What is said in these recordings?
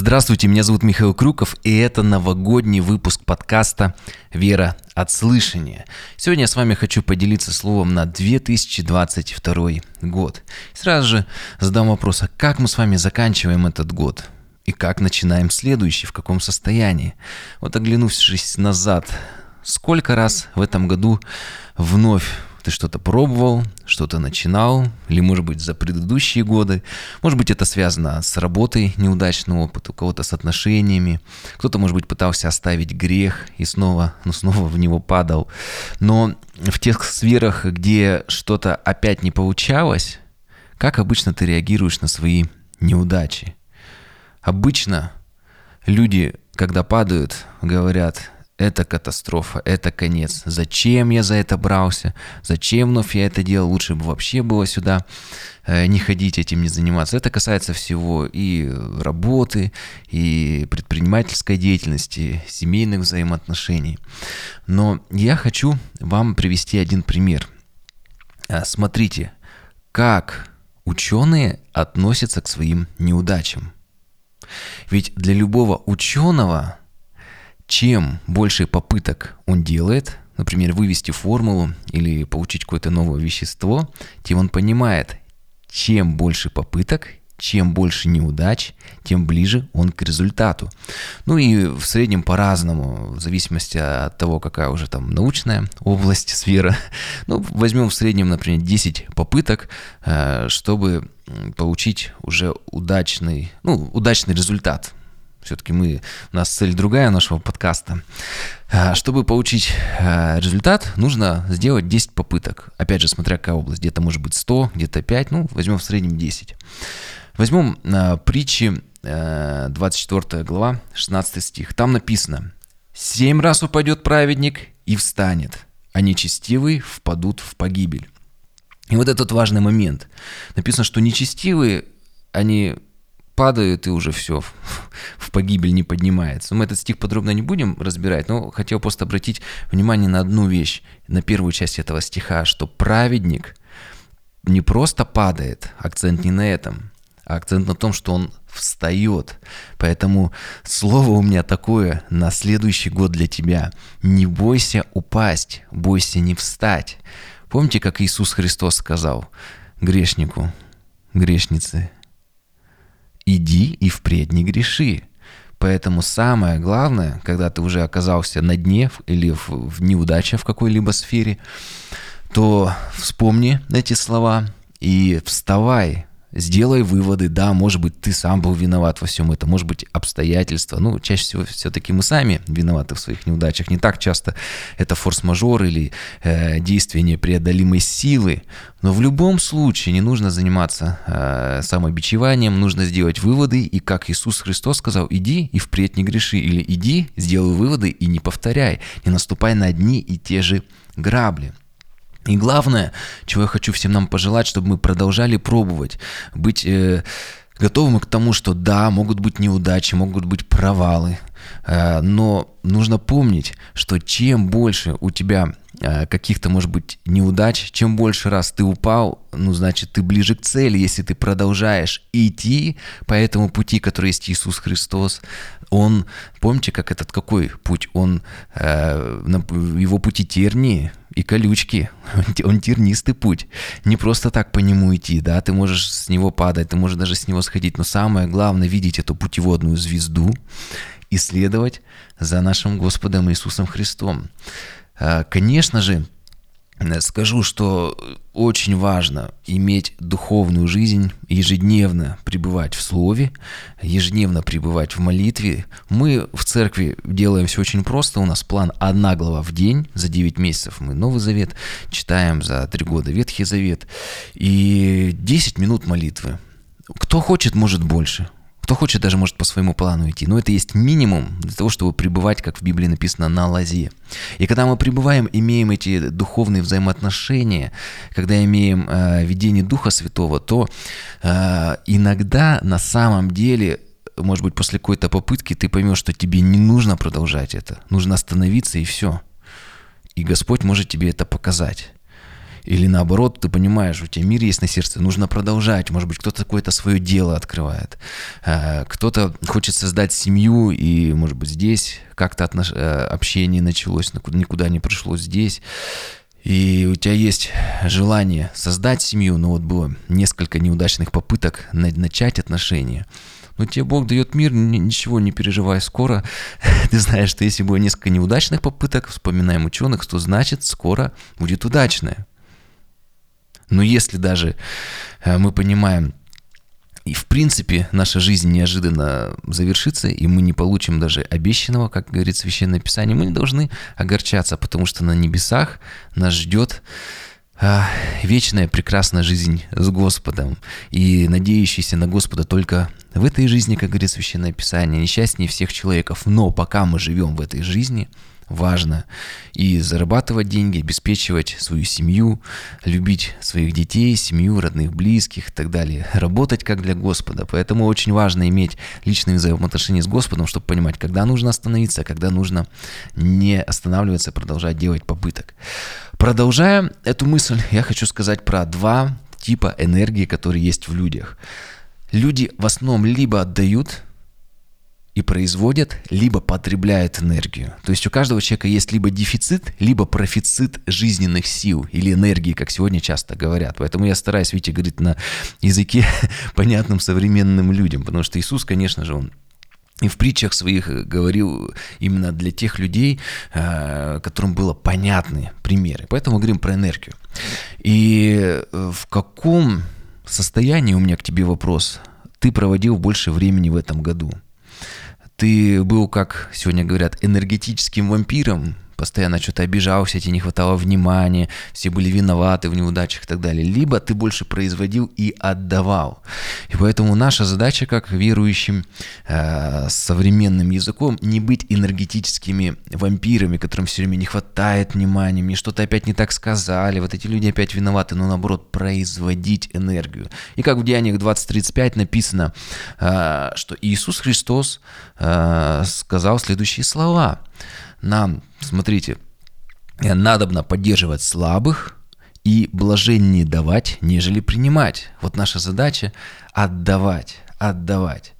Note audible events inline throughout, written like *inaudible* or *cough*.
Здравствуйте, меня зовут Михаил Крюков, и это новогодний выпуск подкаста «Вера от слышания». Сегодня я с вами хочу поделиться словом на 2022 год. Сразу же задам вопрос, а как мы с вами заканчиваем этот год? И как начинаем следующий, в каком состоянии? Вот оглянувшись назад, сколько раз в этом году вновь ты что-то пробовал, что-то начинал, или, может быть, за предыдущие годы. Может быть, это связано с работой, неудачный опыт, у кого-то с отношениями. Кто-то, может быть, пытался оставить грех и снова, ну, снова в него падал. Но в тех сферах, где что-то опять не получалось, как обычно ты реагируешь на свои неудачи? Обычно люди, когда падают, говорят, это катастрофа, это конец. Зачем я за это брался? Зачем вновь я это делал? Лучше бы вообще было сюда э, не ходить, этим не заниматься. Это касается всего и работы, и предпринимательской деятельности, семейных взаимоотношений. Но я хочу вам привести один пример. Э, смотрите, как ученые относятся к своим неудачам. Ведь для любого ученого чем больше попыток он делает, например, вывести формулу или получить какое-то новое вещество, тем он понимает, чем больше попыток, чем больше неудач, тем ближе он к результату. Ну и в среднем по-разному, в зависимости от того, какая уже там научная область, *laughs* сфера. Ну, возьмем в среднем, например, 10 попыток, э, чтобы получить уже удачный, ну, удачный результат. Все-таки мы, у нас цель другая нашего подкаста. А, чтобы получить а, результат, нужно сделать 10 попыток. Опять же, смотря какая область. Где-то может быть 100, где-то 5, ну, возьмем в среднем 10. Возьмем а, притчи, 24 глава, 16 стих. Там написано, «Семь раз упадет праведник и встанет, а нечестивые впадут в погибель». И вот этот важный момент. Написано, что нечестивые, они падают и уже все, в погибель не поднимается. Мы этот стих подробно не будем разбирать, но хотел просто обратить внимание на одну вещь, на первую часть этого стиха, что праведник не просто падает, акцент не на этом, а акцент на том, что он встает. Поэтому слово у меня такое на следующий год для тебя. Не бойся упасть, бойся не встать. Помните, как Иисус Христос сказал грешнику, грешнице, иди и впредь не греши. Поэтому самое главное, когда ты уже оказался на дне или в, неудаче в какой-либо сфере, то вспомни эти слова и вставай, сделай выводы, да, может быть, ты сам был виноват во всем этом, может быть, обстоятельства. Ну, чаще всего все-таки мы сами виноваты в своих неудачах. Не так часто это форс-мажор или э, действие непреодолимой силы. Но в любом случае не нужно заниматься э, самобичеванием, нужно сделать выводы. И как Иисус Христос сказал, иди и впредь не греши. Или иди, сделай выводы и не повторяй. Не наступай на одни и те же грабли. И главное, чего я хочу всем нам пожелать, чтобы мы продолжали пробовать, быть э, готовым к тому, что да, могут быть неудачи, могут быть провалы, э, но нужно помнить, что чем больше у тебя э, каких-то, может быть, неудач, чем больше раз ты упал, ну, значит, ты ближе к цели, если ты продолжаешь идти по этому пути, который есть Иисус Христос, он, помните, как этот какой путь? Он, э, его пути тернии и колючки, *laughs* он тернистый путь. Не просто так по нему идти, да, ты можешь с него падать, ты можешь даже с него сходить, но самое главное видеть эту путеводную звезду и следовать за нашим Господом Иисусом Христом. Э, конечно же, Скажу, что очень важно иметь духовную жизнь, ежедневно пребывать в Слове, ежедневно пребывать в молитве. Мы в церкви делаем все очень просто. У нас план одна глава в день. За 9 месяцев мы Новый Завет читаем, за 3 года Ветхий Завет. И 10 минут молитвы. Кто хочет, может больше. Кто хочет, даже может по своему плану идти. Но это есть минимум для того, чтобы пребывать, как в Библии написано, на лозе. И когда мы пребываем, имеем эти духовные взаимоотношения, когда имеем э, видение Духа Святого, то э, иногда на самом деле может быть, после какой-то попытки ты поймешь, что тебе не нужно продолжать это. Нужно остановиться и все. И Господь может тебе это показать. Или наоборот, ты понимаешь, у тебя мир есть на сердце, нужно продолжать. Может быть, кто-то какое-то свое дело открывает. Э, кто-то хочет создать семью, и, может быть, здесь как-то отнош... Э, общение началось, никуда не пришло здесь. И у тебя есть желание создать семью, но вот было несколько неудачных попыток начать отношения. Но тебе Бог дает мир, ничего не переживай, скоро. *laughs* Ты знаешь, что если было несколько неудачных попыток, вспоминаем ученых, то значит скоро будет удачное. Но если даже э, мы понимаем, и в принципе наша жизнь неожиданно завершится, и мы не получим даже обещанного, как говорит Священное Писание, мы не должны огорчаться, потому что на небесах нас ждет а, вечная прекрасная жизнь с Господом и надеющийся на Господа только в этой жизни, как говорит Священное Писание, несчастнее всех человеков. Но пока мы живем в этой жизни – важно. И зарабатывать деньги, обеспечивать свою семью, любить своих детей, семью, родных, близких и так далее. Работать как для Господа. Поэтому очень важно иметь личные взаимоотношения с Господом, чтобы понимать, когда нужно остановиться, а когда нужно не останавливаться, продолжать делать попыток. Продолжая эту мысль, я хочу сказать про два типа энергии, которые есть в людях. Люди в основном либо отдают, и производят, либо потребляют энергию. То есть у каждого человека есть либо дефицит, либо профицит жизненных сил или энергии, как сегодня часто говорят. Поэтому я стараюсь, видите, говорить на языке *laughs* понятным современным людям, потому что Иисус, конечно же, он и в притчах своих говорил именно для тех людей, э, которым было понятны примеры. Поэтому мы говорим про энергию. И э, в каком состоянии, у меня к тебе вопрос, ты проводил больше времени в этом году? Ты был, как сегодня говорят, энергетическим вампиром, постоянно что-то обижался, тебе не хватало внимания, все были виноваты в неудачах и так далее. Либо ты больше производил и отдавал. И поэтому наша задача, как верующим э, современным языком, не быть энергетическими вампирами, которым все время не хватает внимания, мне что-то опять не так сказали, вот эти люди опять виноваты, но наоборот, производить энергию. И как в Деяниях 20.35 написано, э, что Иисус Христос э, сказал следующие слова – нам, смотрите, надобно поддерживать слабых и блаженнее давать, нежели принимать. Вот наша задача отдавать, отдавать.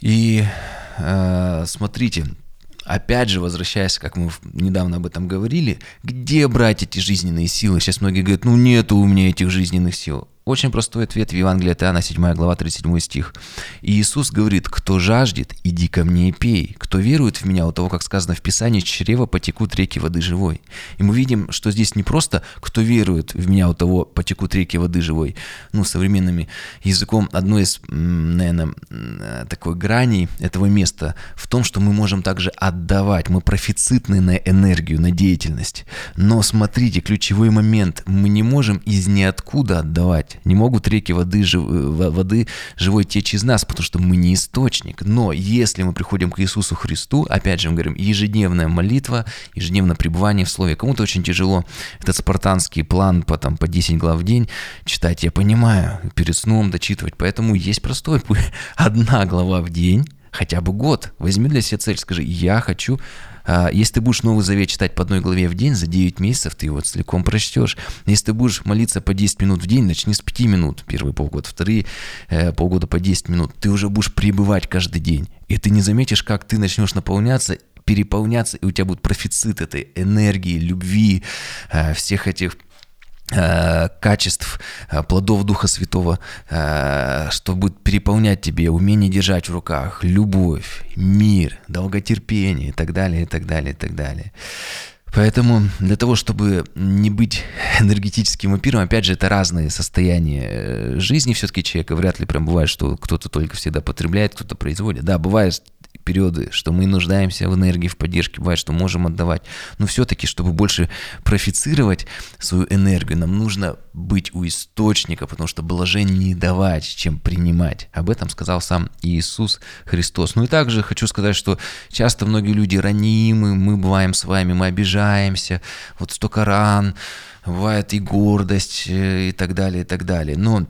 И э, смотрите, опять же, возвращаясь, как мы недавно об этом говорили, где брать эти жизненные силы? Сейчас многие говорят, ну нету у меня этих жизненных сил. Очень простой ответ в Евангелии от Иоанна, 7 глава, 37 стих. И Иисус говорит, кто жаждет, иди ко мне и пей. Кто верует в меня, у того, как сказано в Писании, чрева потекут реки воды живой. И мы видим, что здесь не просто, кто верует в меня, у того потекут реки воды живой. Ну, современным языком одной из, наверное, такой граней этого места в том, что мы можем также отдавать. Мы профицитны на энергию, на деятельность. Но смотрите, ключевой момент. Мы не можем из ниоткуда отдавать течь. Не могут реки воды, жив, э, воды живой течь из нас, потому что мы не источник. Но если мы приходим к Иисусу Христу, опять же мы говорим, ежедневная молитва, ежедневное пребывание в Слове. Кому-то очень тяжело этот спартанский план по, там, по 10 глав в день читать, я понимаю, перед сном дочитывать. Поэтому есть простой путь. *laughs* Одна глава в день, хотя бы год. Возьми для себя цель, скажи, я хочу а, если ты будешь Новый Завет читать по одной главе в день, за 9 месяцев ты его целиком прочтешь. Если ты будешь молиться по 10 минут в день, начни с 5 минут, первый полгода, вторые э, полгода по 10 минут. Ты уже будешь пребывать каждый день. И ты не заметишь, как ты начнешь наполняться переполняться, и у тебя будет профицит этой энергии, любви, э, всех этих качеств, э, плодов Духа Святого, э, что будет переполнять тебе умение держать в руках любовь, мир, долготерпение и так далее, и так далее, и так далее. Поэтому для того, чтобы не быть энергетическим вампиром, опять же, это разные состояния жизни все-таки человека. Вряд ли прям бывает, что кто-то только всегда потребляет, кто-то производит. Да, бывает периоды, что мы нуждаемся в энергии, в поддержке, бывает, что можем отдавать. Но все-таки, чтобы больше профицировать свою энергию, нам нужно быть у источника, потому что блажение не давать, чем принимать. Об этом сказал сам Иисус Христос. Ну и также хочу сказать, что часто многие люди ранимы, мы бываем с вами, мы обижаемся, вот столько ран, бывает и гордость э, и так далее, и так далее. Но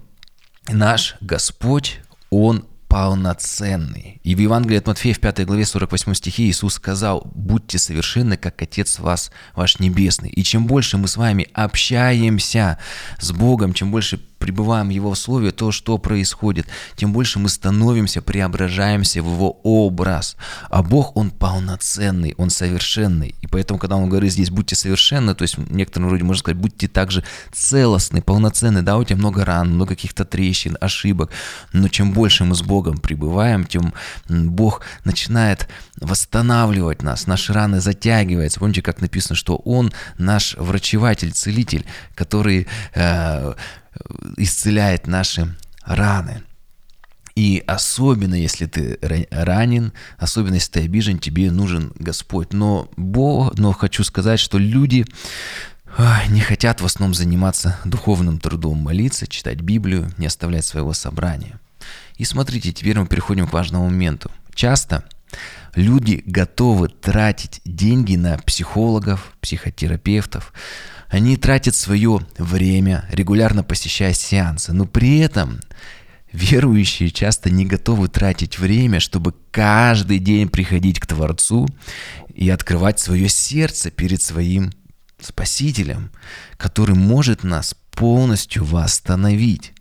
наш Господь, Он полноценный. И в Евангелии от Матфея в 5 главе 48 стихе Иисус сказал, «Будьте совершенны, как Отец вас, ваш Небесный». И чем больше мы с вами общаемся с Богом, чем больше пребываем в Его Слове, то, что происходит, тем больше мы становимся, преображаемся в Его образ. А Бог, Он полноценный, Он совершенный. И поэтому, когда Он говорит здесь «будьте совершенны», то есть в некотором роде можно сказать «будьте также целостны, полноценны». Да, у тебя много ран, много каких-то трещин, ошибок. Но чем больше мы с Богом пребываем, тем Бог начинает восстанавливать нас, наши раны затягиваются. Помните, как написано, что Он наш врачеватель, целитель, который э, исцеляет наши раны. И особенно, если ты ранен, особенно, если ты обижен, тебе нужен Господь. Но, Бог, но хочу сказать, что люди не хотят в основном заниматься духовным трудом, молиться, читать Библию, не оставлять своего собрания. И смотрите, теперь мы переходим к важному моменту. Часто люди готовы тратить деньги на психологов, психотерапевтов, они тратят свое время, регулярно посещая сеансы, но при этом верующие часто не готовы тратить время, чтобы каждый день приходить к Творцу и открывать свое сердце перед своим Спасителем, который может нас полностью восстановить.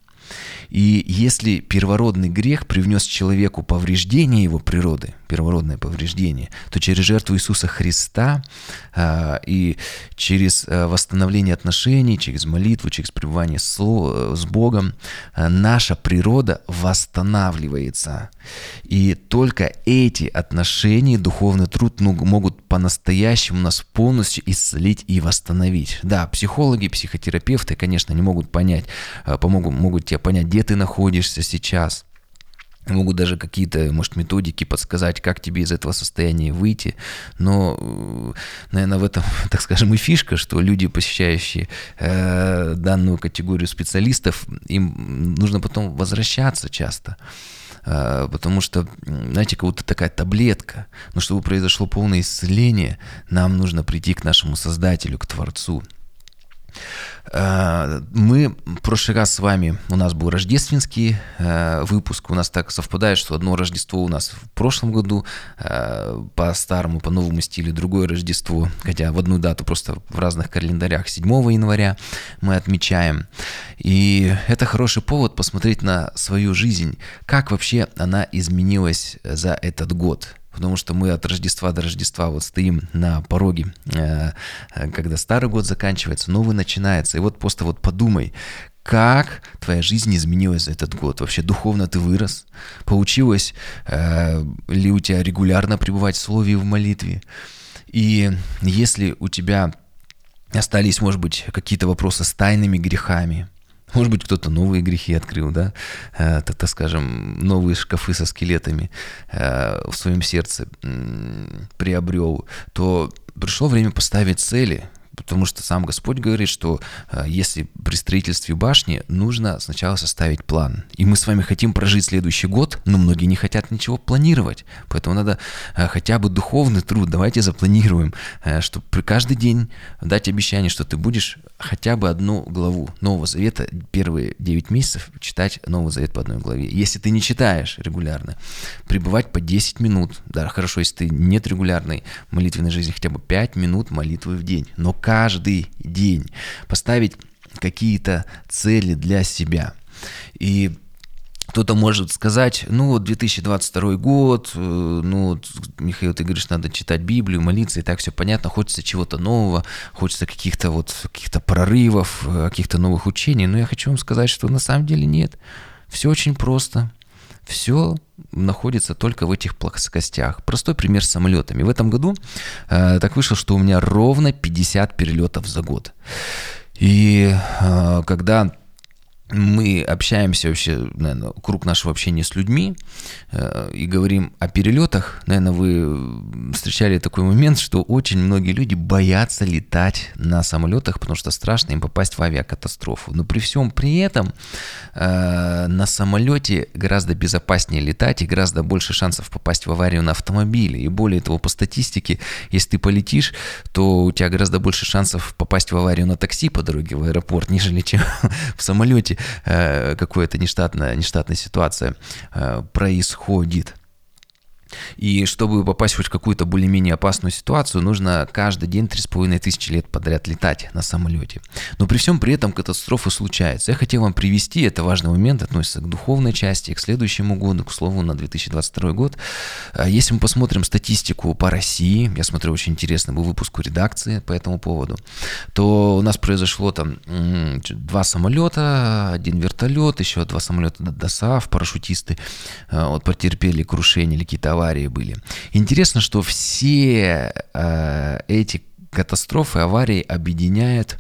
И если первородный грех привнес человеку повреждение его природы, первородное повреждение, то через жертву Иисуса Христа а, и через а, восстановление отношений, через молитву, через пребывание с, с Богом, а, наша природа восстанавливается. И только эти отношения, духовный труд ну, могут по-настоящему нас полностью исцелить и восстановить. Да, психологи, психотерапевты, конечно, не могут понять, помогут, могут тебе понять, где ты находишься сейчас. Могут даже какие-то, может, методики подсказать, как тебе из этого состояния выйти. Но, э, наверное, в этом, *laughs* так скажем, и фишка, что люди, посещающие э, данную категорию специалистов, им нужно потом возвращаться часто. Э, потому что, знаете, как будто такая таблетка. Но чтобы произошло полное исцеление, нам нужно прийти к нашему Создателю, к Творцу. Э, мы в прошлый раз с вами, у нас был рождественский э, выпуск, у нас так совпадает, что одно Рождество у нас в прошлом году э, по старому, по новому стилю, другое Рождество, хотя в одну дату просто в разных календарях. 7 января мы отмечаем. И это хороший повод посмотреть на свою жизнь, как вообще она изменилась за этот год? Потому что мы от Рождества до Рождества вот стоим на пороге, когда старый год заканчивается, новый начинается. И вот просто вот подумай, как твоя жизнь изменилась за этот год? Вообще духовно ты вырос? Получилось э, ли у тебя регулярно пребывать в слове и в молитве? И если у тебя остались, может быть, какие-то вопросы с тайными грехами, может быть, кто-то новые грехи открыл, да, э, так, так скажем, новые шкафы со скелетами э, в своем сердце приобрел, то пришло время поставить цели – Потому что сам Господь говорит, что э, если при строительстве башни нужно сначала составить план. И мы с вами хотим прожить следующий год, но многие не хотят ничего планировать. Поэтому надо э, хотя бы духовный труд. Давайте запланируем, э, чтобы каждый день дать обещание, что ты будешь хотя бы одну главу Нового Завета первые 9 месяцев читать Новый Завет по одной главе. Если ты не читаешь регулярно, пребывать по 10 минут. Да, хорошо, если ты нет регулярной молитвенной жизни, хотя бы 5 минут молитвы в день. Но каждый день, поставить какие-то цели для себя. И кто-то может сказать, ну вот 2022 год, э, ну вот, Михаил, ты говоришь, надо читать Библию, молиться, и так все понятно, хочется чего-то нового, хочется каких-то вот каких-то прорывов, э, каких-то новых учений, но я хочу вам сказать, что на самом деле нет. Все очень просто. Все находится только в этих плоскостях. Простой пример с самолетами. В этом году э, так вышло, что у меня ровно 50 перелетов за год. И э, когда мы общаемся вообще, наверное, круг нашего общения с людьми э, и говорим о перелетах, наверное, вы встречали такой момент, что очень многие люди боятся летать на самолетах, потому что страшно им попасть в авиакатастрофу. Но при всем при этом э, на самолете гораздо безопаснее летать и гораздо больше шансов попасть в аварию на автомобиле. И более того, по статистике, если ты полетишь, то у тебя гораздо больше шансов попасть в аварию на такси по дороге в аэропорт, *laughs* нежели чем *laughs* в самолете. Э, какая-то нештатная, нештатная ситуация э, происходит. И чтобы попасть хоть в какую-то более-менее опасную ситуацию, нужно каждый день 3,5 тысячи лет подряд летать на самолете. Но при всем при этом катастрофы случаются. Я хотел вам привести, это важный момент, относится к духовной части, к следующему году, к слову, на 2022 год. А если мы посмотрим статистику по России, я смотрю, очень интересный был выпуск редакции по этому поводу, то у нас произошло там два самолета, один вертолет, еще два самолета ДОСАВ, парашютисты а, вот, потерпели крушение или какие-то аварии были. Интересно, что все э, эти катастрофы, аварии объединяет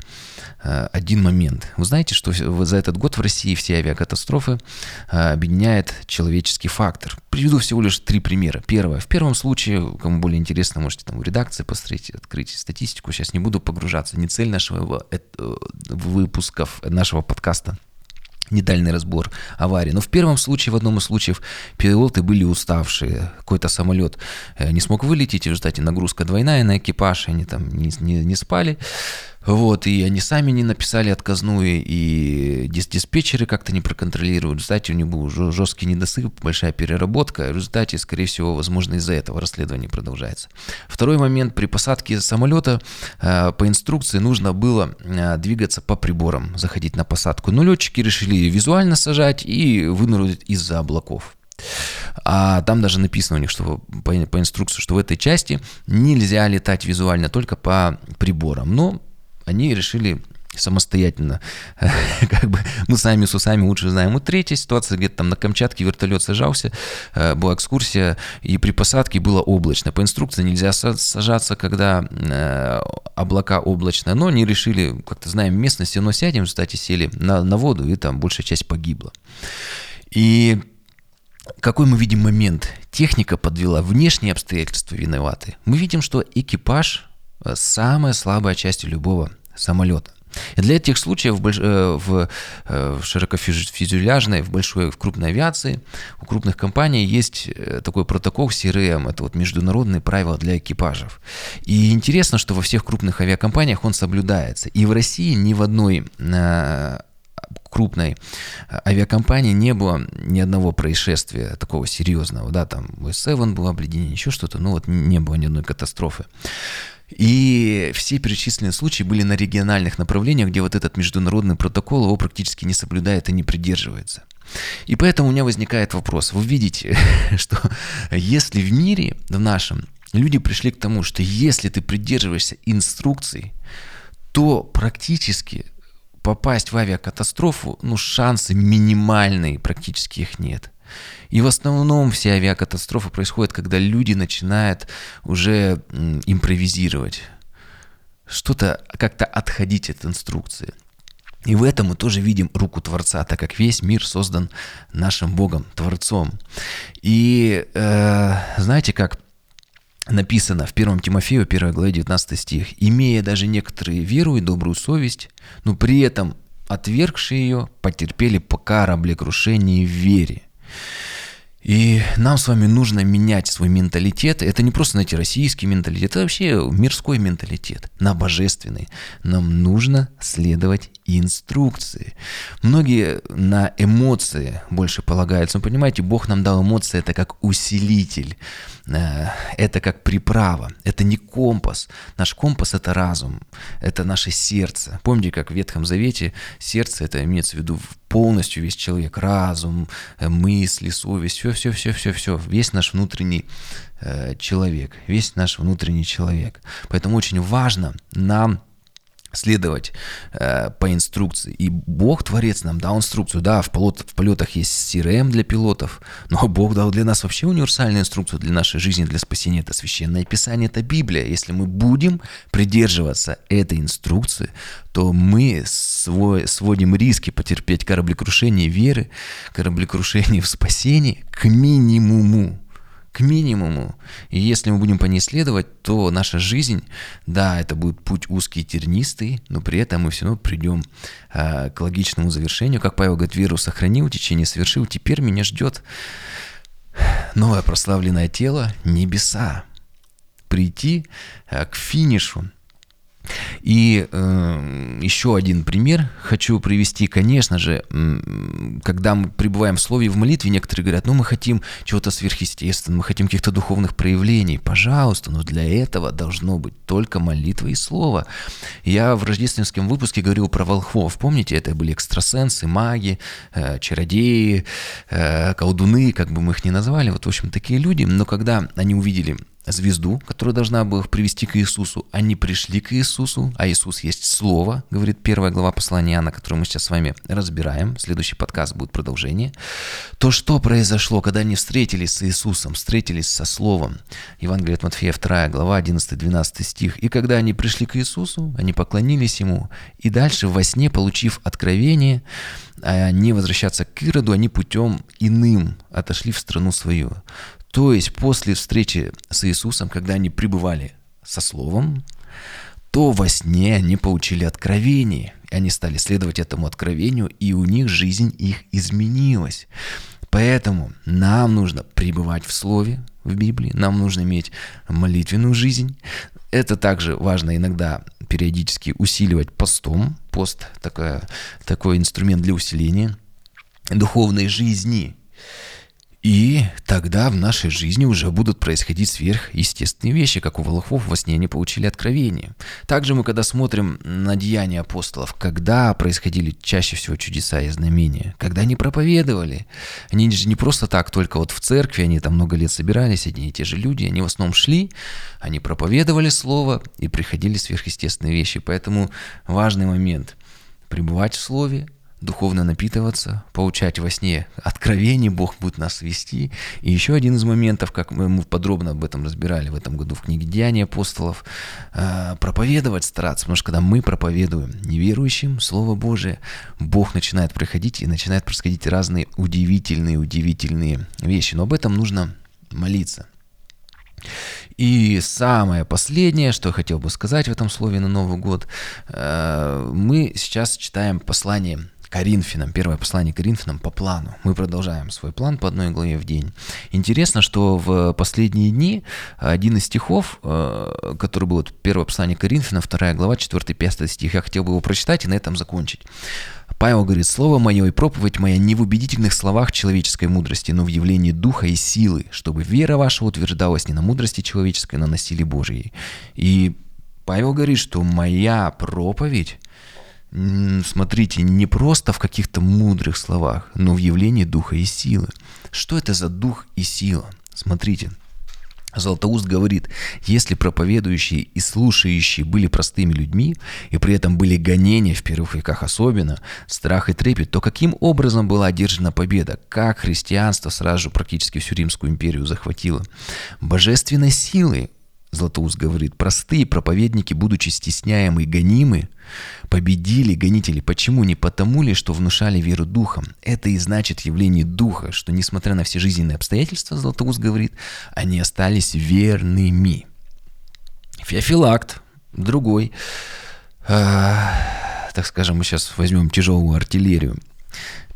э, один момент. Вы знаете, что за этот год в России все авиакатастрофы э, объединяет человеческий фактор. Приведу всего лишь три примера. Первое. В первом случае, кому более интересно, можете там в редакции посмотреть, открыть статистику. Сейчас не буду погружаться. Не цель нашего э, выпусков нашего подкаста – недальный разбор аварии. Но в первом случае, в одном из случаев, пилоты были уставшие. Какой-то самолет э, не смог вылететь, и в результате нагрузка двойная на экипаж, они там не, не, не спали. Вот, и они сами не написали отказную, и дис диспетчеры как-то не проконтролируют. В результате у них был жесткий недосып, большая переработка. В результате, скорее всего, возможно, из-за этого расследование продолжается. Второй момент. При посадке самолета э, по инструкции нужно было э, двигаться по приборам, заходить на посадку. Но летчики решили визуально сажать и вынырнуть из-за облаков. А там даже написано у них, что по, по инструкции, что в этой части нельзя летать визуально, только по приборам. Но они решили самостоятельно, *laughs* как бы мы сами с усами лучше знаем. И третья ситуация, где-то там на Камчатке вертолет сажался, э, была экскурсия, и при посадке было облачно. По инструкции нельзя сажаться, когда э, облака облачные, но они решили, как-то знаем местность, но сядем, кстати, сели на, на воду, и там большая часть погибла. И какой мы видим момент? Техника подвела, внешние обстоятельства виноваты. Мы видим, что экипаж – самая слабая часть любого самолета. И для этих случаев в, больш... Э, в, э, в широкофюзеляжной, в большой, в крупной авиации, у крупных компаний есть э, такой протокол CRM, это вот международные правила для экипажев. И интересно, что во всех крупных авиакомпаниях он соблюдается. И в России ни в одной крупной авиакомпании не было ни одного происшествия такого серьезного, да, там S7 было обледенение, еще что-то, но вот не было ни одной катастрофы. И все перечисленные случаи были на региональных направлениях, где вот этот международный протокол его практически не соблюдает и не придерживается. И поэтому у меня возникает вопрос. Вы видите, *laughs* что если в мире, в нашем, люди пришли к тому, что если ты придерживаешься инструкций, то практически попасть в авиакатастрофу, ну, шансы минимальные, практически их нет. И в основном все авиакатастрофы происходят, когда люди начинают уже импровизировать, что-то как-то отходить от инструкции. И в этом мы тоже видим руку Творца, так как весь мир создан нашим Богом, Творцом. И э, знаете, как написано в 1 Тимофею, 1 главе, 19 стих, «Имея даже некоторые веру и добрую совесть, но при этом отвергшие ее потерпели по кораблекрушении в вере». И нам с вами нужно менять свой менталитет. Это не просто, знаете, российский менталитет, это вообще мирской менталитет, на божественный. Нам нужно следовать инструкции. Многие на эмоции больше полагаются. Но понимаете, Бог нам дал эмоции, это как усилитель, э, это как приправа, это не компас. Наш компас – это разум, это наше сердце. Помните, как в Ветхом Завете сердце – это имеется в виду полностью весь человек, разум, э, мысли, совесть, все-все-все-все-все, весь наш внутренний э, человек, весь наш внутренний человек. Поэтому очень важно нам следовать э, по инструкции. И Бог, Творец, нам дал инструкцию. Да, в, полет, в полетах есть CRM для пилотов, но *laughs* Бог дал для нас вообще универсальную инструкцию для нашей жизни, для спасения. Это Священное Писание, это Библия. Если мы будем придерживаться этой инструкции, то мы свой, сводим риски потерпеть кораблекрушение веры, кораблекрушение в спасении к минимуму к минимуму. И если мы будем по ней следовать, то наша жизнь, да, это будет путь узкий тернистый, но при этом мы все равно придем э, к логичному завершению. Как Павел говорит, веру сохранил, течение совершил, теперь меня ждет новое прославленное тело, небеса. Прийти э, к финишу И э, еще один пример хочу привести. Конечно же, когда мы пребываем в слове в молитве, некоторые говорят, ну мы хотим чего-то сверхъестественного, мы хотим каких-то духовных проявлений. Пожалуйста, но для этого должно быть только молитва и слово. Я в рождественском выпуске говорил про волхвов. Помните, это были экстрасенсы, маги, э, чародеи, э, колдуны, как бы мы их ни назвали. Вот, в общем, такие люди. Но когда они увидели звезду, которая должна была их привести к Иисусу. Они пришли к Иисусу, а Иисус есть Слово, говорит первая глава послания Иоанна, которую мы сейчас с вами разбираем. Следующий подкаст будет продолжение. То, что произошло, когда они встретились с Иисусом, встретились со Словом. Евангелие от Матфея 2 глава 11-12 стих. И когда они пришли к Иисусу, они поклонились Ему. И дальше во сне, получив откровение, не возвращаться к Ироду, они путем иным отошли в страну свою. То есть после встречи с Иисусом, когда они пребывали со Словом, то во сне они получили откровение. И они стали следовать этому откровению, и у них жизнь их изменилась. Поэтому нам нужно пребывать в Слове, в Библии, нам нужно иметь молитвенную жизнь. Это также важно иногда периодически усиливать постом. Пост такой, такой инструмент для усиления духовной жизни. И тогда в нашей жизни уже будут происходить сверхъестественные вещи, как у волхвов во сне они получили откровение. Также мы, когда смотрим на деяния апостолов, когда происходили чаще всего чудеса и знамения, когда они проповедовали, они же не просто так, только вот в церкви, они там много лет собирались, одни и те же люди, они в основном шли, они проповедовали слово и приходили сверхъестественные вещи. Поэтому важный момент – пребывать в слове, духовно напитываться, получать во сне откровений, Бог будет нас вести. И еще один из моментов, как мы подробно об этом разбирали в этом году в книге «Деяния апостолов», э, проповедовать стараться, потому что когда мы проповедуем неверующим Слово Божие, Бог начинает приходить и начинает происходить разные удивительные, удивительные вещи. Но об этом нужно молиться. И самое последнее, что я хотел бы сказать в этом слове на Новый год, э, мы сейчас читаем послание Коринфянам, первое послание Коринфянам по плану. Мы продолжаем свой план по одной главе в день. Интересно, что в последние дни один из стихов, э, который был первое послание Коринфянам, вторая глава, 4-5 стих, я хотел бы его прочитать и на этом закончить. Павел говорит, «Слово мое и проповедь моя не в убедительных словах человеческой мудрости, но в явлении духа и силы, чтобы вера ваша утверждалась не на мудрости человеческой, но на силе Божьей». И Павел говорит, что моя проповедь смотрите, не просто в каких-то мудрых словах, но в явлении духа и силы. Что это за дух и сила? Смотрите, Златоуст говорит, если проповедующие и слушающие были простыми людьми, и при этом были гонения в первых веках особенно, страх и трепет, то каким образом была одержана победа? Как христианство сразу же практически всю Римскую империю захватило? Божественной силой Златоуст говорит, простые проповедники, будучи стесняемы и гонимы, победили гонители. Почему? Не потому ли, что внушали веру духом. Это и значит явление духа, что несмотря на все жизненные обстоятельства, Златоуст говорит, они остались верными. Феофилакт, другой, э, так скажем, мы сейчас возьмем тяжелую артиллерию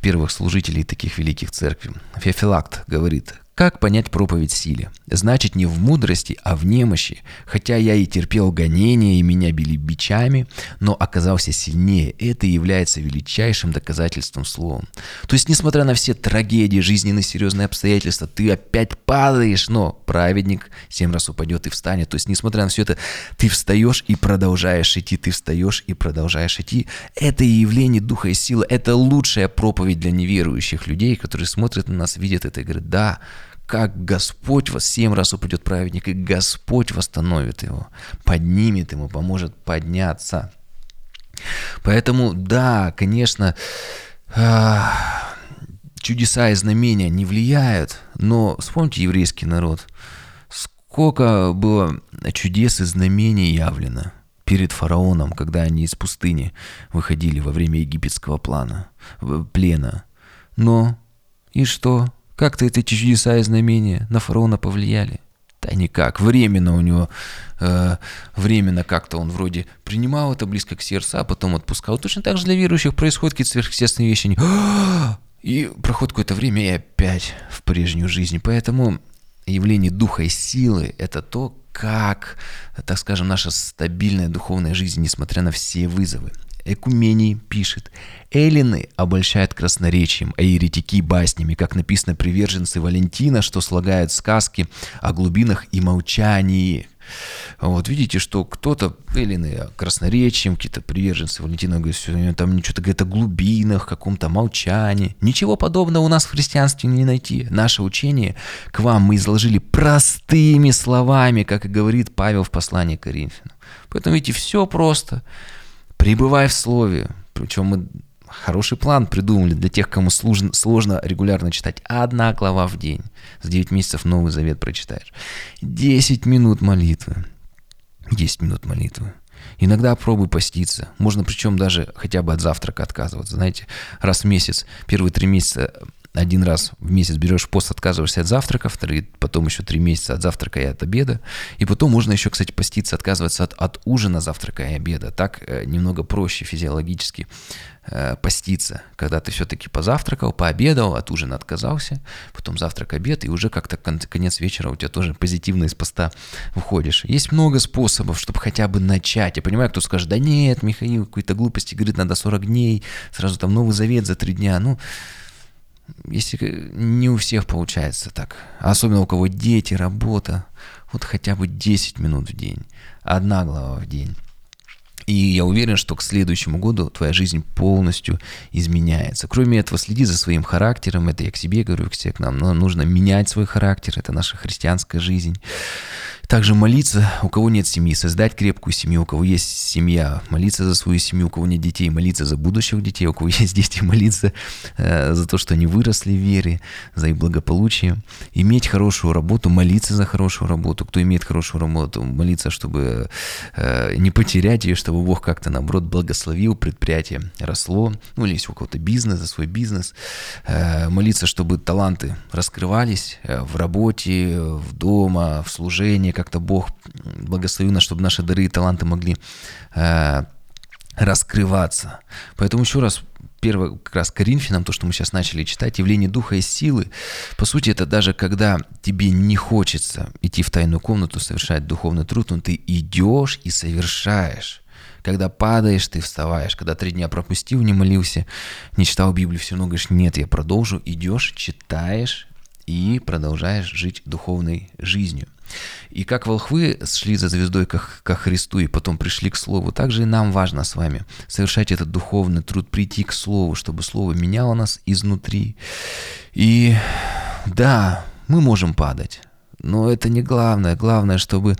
первых служителей таких великих церквей. Феофилакт говорит, как понять проповедь силе? Значит, не в мудрости, а в немощи. Хотя я и терпел гонения, и меня били бичами, но оказался сильнее. Это является величайшим доказательством словом. То есть, несмотря на все трагедии, жизненные серьезные обстоятельства, ты опять падаешь, но праведник семь раз упадет и встанет. То есть, несмотря на все это, ты встаешь и продолжаешь идти, ты встаешь и продолжаешь идти. Это явление духа и силы, это лучшая проповедь для неверующих людей, которые смотрят на нас, видят это и говорят, да, как Господь вас семь раз упадет праведник, и Господь восстановит его, поднимет ему, поможет подняться. Поэтому, да, конечно, а, чудеса и знамения не влияют, но вспомните еврейский народ, сколько было чудес и знамений явлено перед фараоном, когда они из пустыни выходили во время египетского плана, плена. Но и что? Как-то эти чудеса и знамения на фараона повлияли. Да никак. Временно у него, э, временно как-то он вроде принимал это близко к сердцу, а потом отпускал. Точно так же для верующих происходят какие-то сверхъестественные вещи. Они, и проходит какое-то время и опять в прежнюю жизнь. Поэтому явление духа и силы – это то, как, так скажем, наша стабильная духовная жизнь, несмотря на все вызовы. Экумений пишет, Эллины обольщают красноречием, а еретики баснями, как написано приверженцы Валентина, что слагают сказки о глубинах и молчании. Вот видите, что кто-то, Эллины, красноречием, какие-то приверженцы Валентина говорят, что там что-то говорит о глубинах, каком-то молчании. Ничего подобного у нас в христианстве не найти. Наше учение к вам мы изложили простыми словами, как и говорит Павел в послании к Коринфянам. Поэтому, видите, все просто. Пребывай в слове. Причем мы хороший план придумали для тех, кому сложно, сложно регулярно читать. Одна глава в день. За 9 месяцев Новый Завет прочитаешь. 10 минут молитвы. 10 минут молитвы. Иногда пробуй поститься. Можно причем даже хотя бы от завтрака отказываться. Знаете, раз в месяц, первые три месяца один раз в месяц берешь пост, отказываешься от завтрака, вторые, потом еще три месяца от завтрака и от обеда. И потом можно еще, кстати, поститься, отказываться от, от ужина, завтрака и обеда. Так э, немного проще физиологически э, поститься, когда ты все-таки позавтракал, пообедал, от ужина отказался, потом завтрак, обед, и уже как-то конец вечера у тебя тоже позитивно из поста выходишь. Есть много способов, чтобы хотя бы начать. Я понимаю, кто скажет, да нет, Михаил, какой-то глупости, говорит, надо 40 дней, сразу там Новый Завет за три дня. Ну, если не у всех получается так, особенно у кого дети, работа, вот хотя бы 10 минут в день, одна глава в день. И я уверен, что к следующему году твоя жизнь полностью изменяется. Кроме этого, следи за своим характером. Это я к себе говорю, к себе к нам. Нам нужно менять свой характер. Это наша христианская жизнь. Также молиться, у кого нет семьи, создать крепкую семью, у кого есть семья, молиться за свою семью, у кого нет детей, молиться за будущих детей, у кого *laughs* есть дети, молиться э, за то, что они выросли в вере, за их благополучие, иметь хорошую работу, молиться за хорошую работу, кто имеет хорошую работу, молиться, чтобы э, не потерять ее, чтобы Бог как-то, наоборот, благословил предприятие, росло, ну или если у кого-то бизнес, за свой бизнес, э, молиться, чтобы таланты раскрывались э, в работе, в дома, в служении, как-то Бог благословил нас, чтобы наши дары и таланты могли э, раскрываться. Поэтому еще раз первое, как раз Коринфянам, то, что мы сейчас начали читать, явление духа и силы, по сути, это даже когда тебе не хочется идти в тайную комнату, совершать духовный труд, но ты идешь и совершаешь. Когда падаешь, ты вставаешь. Когда три дня пропустил, не молился, не читал Библию, все равно говоришь, нет, я продолжу. Идешь, читаешь и продолжаешь жить духовной жизнью. И как волхвы шли за звездой ко, ко Христу и потом пришли к Слову, так же и нам важно с вами совершать этот духовный труд, прийти к Слову, чтобы Слово меняло нас изнутри. И да, мы можем падать, но это не главное. Главное, чтобы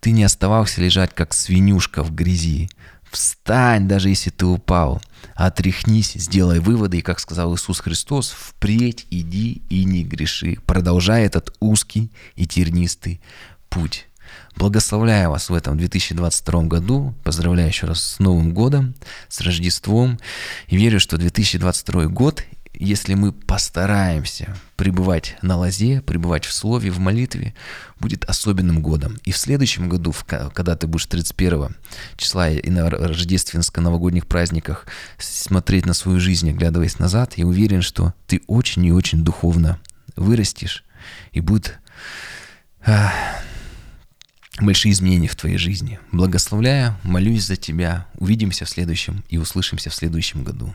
ты не оставался лежать как свинюшка в грязи. Встань, даже если ты упал. Отряхнись, сделай выводы, и, как сказал Иисус Христос, впредь иди и не греши. Продолжай этот узкий и тернистый путь. Благословляю вас в этом 2022 году. Поздравляю еще раз с Новым годом, с Рождеством. И верю, что 2022 год если мы постараемся пребывать на лозе, пребывать в слове, в молитве, будет особенным годом. И в следующем году, когда ты будешь 31 числа и на рождественско-новогодних праздниках смотреть на свою жизнь, оглядываясь назад, я уверен, что ты очень и очень духовно вырастешь, и будет а, большие изменения в твоей жизни. Благословляю, молюсь за тебя. Увидимся в следующем и услышимся в следующем году.